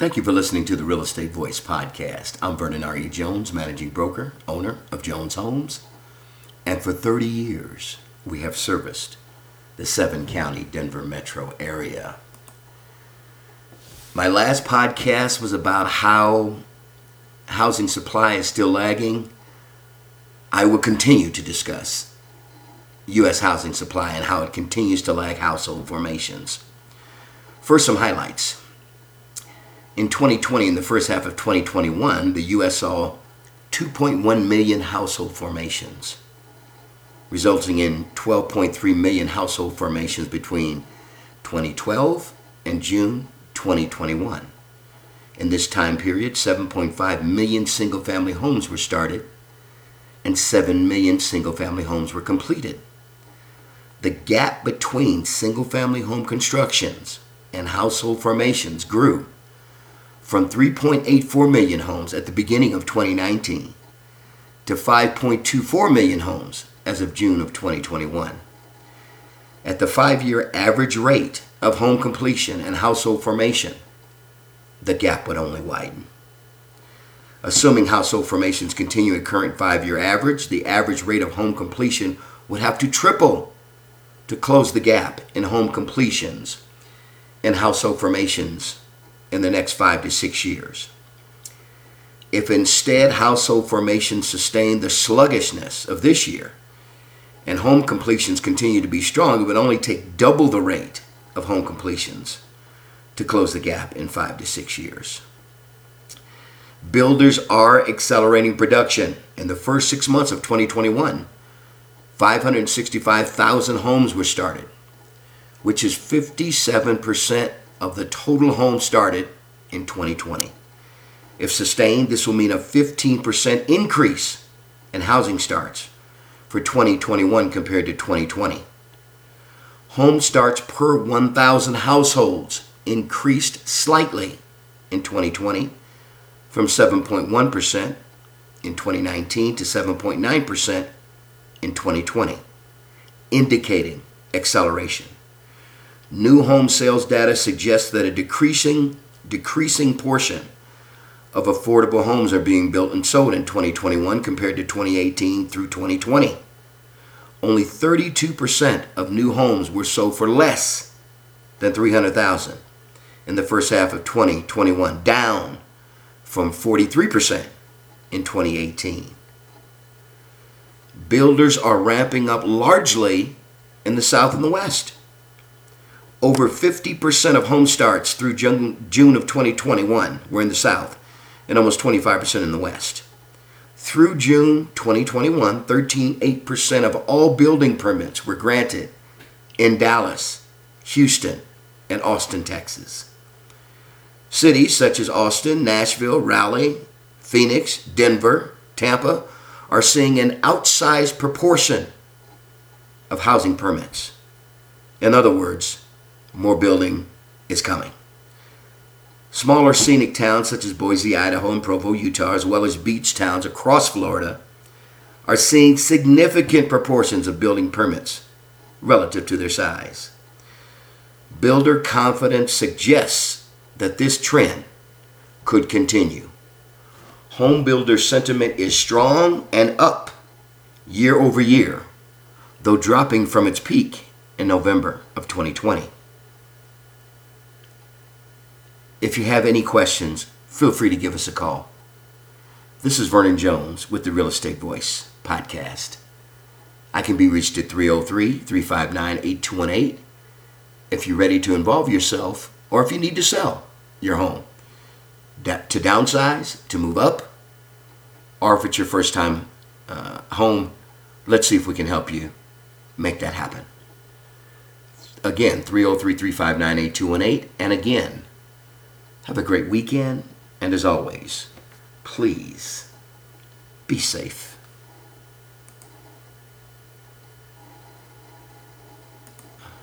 Thank you for listening to the Real Estate Voice podcast. I'm Vernon R.E. Jones, managing broker, owner of Jones Homes. And for 30 years, we have serviced the seven county Denver metro area. My last podcast was about how housing supply is still lagging. I will continue to discuss U.S. housing supply and how it continues to lag household formations. First, some highlights. In 2020, in the first half of 2021, the U.S. saw 2.1 million household formations, resulting in 12.3 million household formations between 2012 and June 2021. In this time period, 7.5 million single family homes were started and 7 million single family homes were completed. The gap between single family home constructions and household formations grew from 3.84 million homes at the beginning of 2019 to 5.24 million homes as of June of 2021. At the five year average rate of home completion and household formation, the gap would only widen. Assuming household formations continue at current five year average, the average rate of home completion would have to triple to close the gap in home completions and household formations in the next five to six years. If instead household formation sustained the sluggishness of this year and home completions continue to be strong, it would only take double the rate of home completions to close the gap in five to six years. Builders are accelerating production. In the first six months of 2021, 565,000 homes were started, which is 57% of the total homes started in 2020. If sustained, this will mean a 15% increase in housing starts for 2021 compared to 2020. Home starts per 1,000 households increased slightly in 2020 from 7.1% in 2019 to 7.9% in 2020, indicating acceleration. New home sales data suggests that a decreasing decreasing portion of affordable homes are being built and sold in 2021 compared to 2018 through 2020. Only 32% of new homes were sold for less than 300,000 in the first half of 2021, down from 43% in 2018. Builders are ramping up largely in the South and the West. Over 50% of home starts through June, June of 2021 were in the South and almost 25% in the West. Through June 2021, 13.8% of all building permits were granted in Dallas, Houston, and Austin, Texas. Cities such as Austin, Nashville, Raleigh, Phoenix, Denver, Tampa are seeing an outsized proportion of housing permits. In other words, more building is coming. Smaller scenic towns such as Boise, Idaho, and Provo, Utah, as well as beach towns across Florida, are seeing significant proportions of building permits relative to their size. Builder confidence suggests that this trend could continue. Home builder sentiment is strong and up year over year, though dropping from its peak in November of 2020. If you have any questions, feel free to give us a call. This is Vernon Jones with the Real Estate Voice podcast. I can be reached at 303 359 8218 if you're ready to involve yourself or if you need to sell your home, to downsize, to move up, or if it's your first time uh, home, let's see if we can help you make that happen. Again, 303 359 8218. And again, have a great weekend, and as always, please be safe.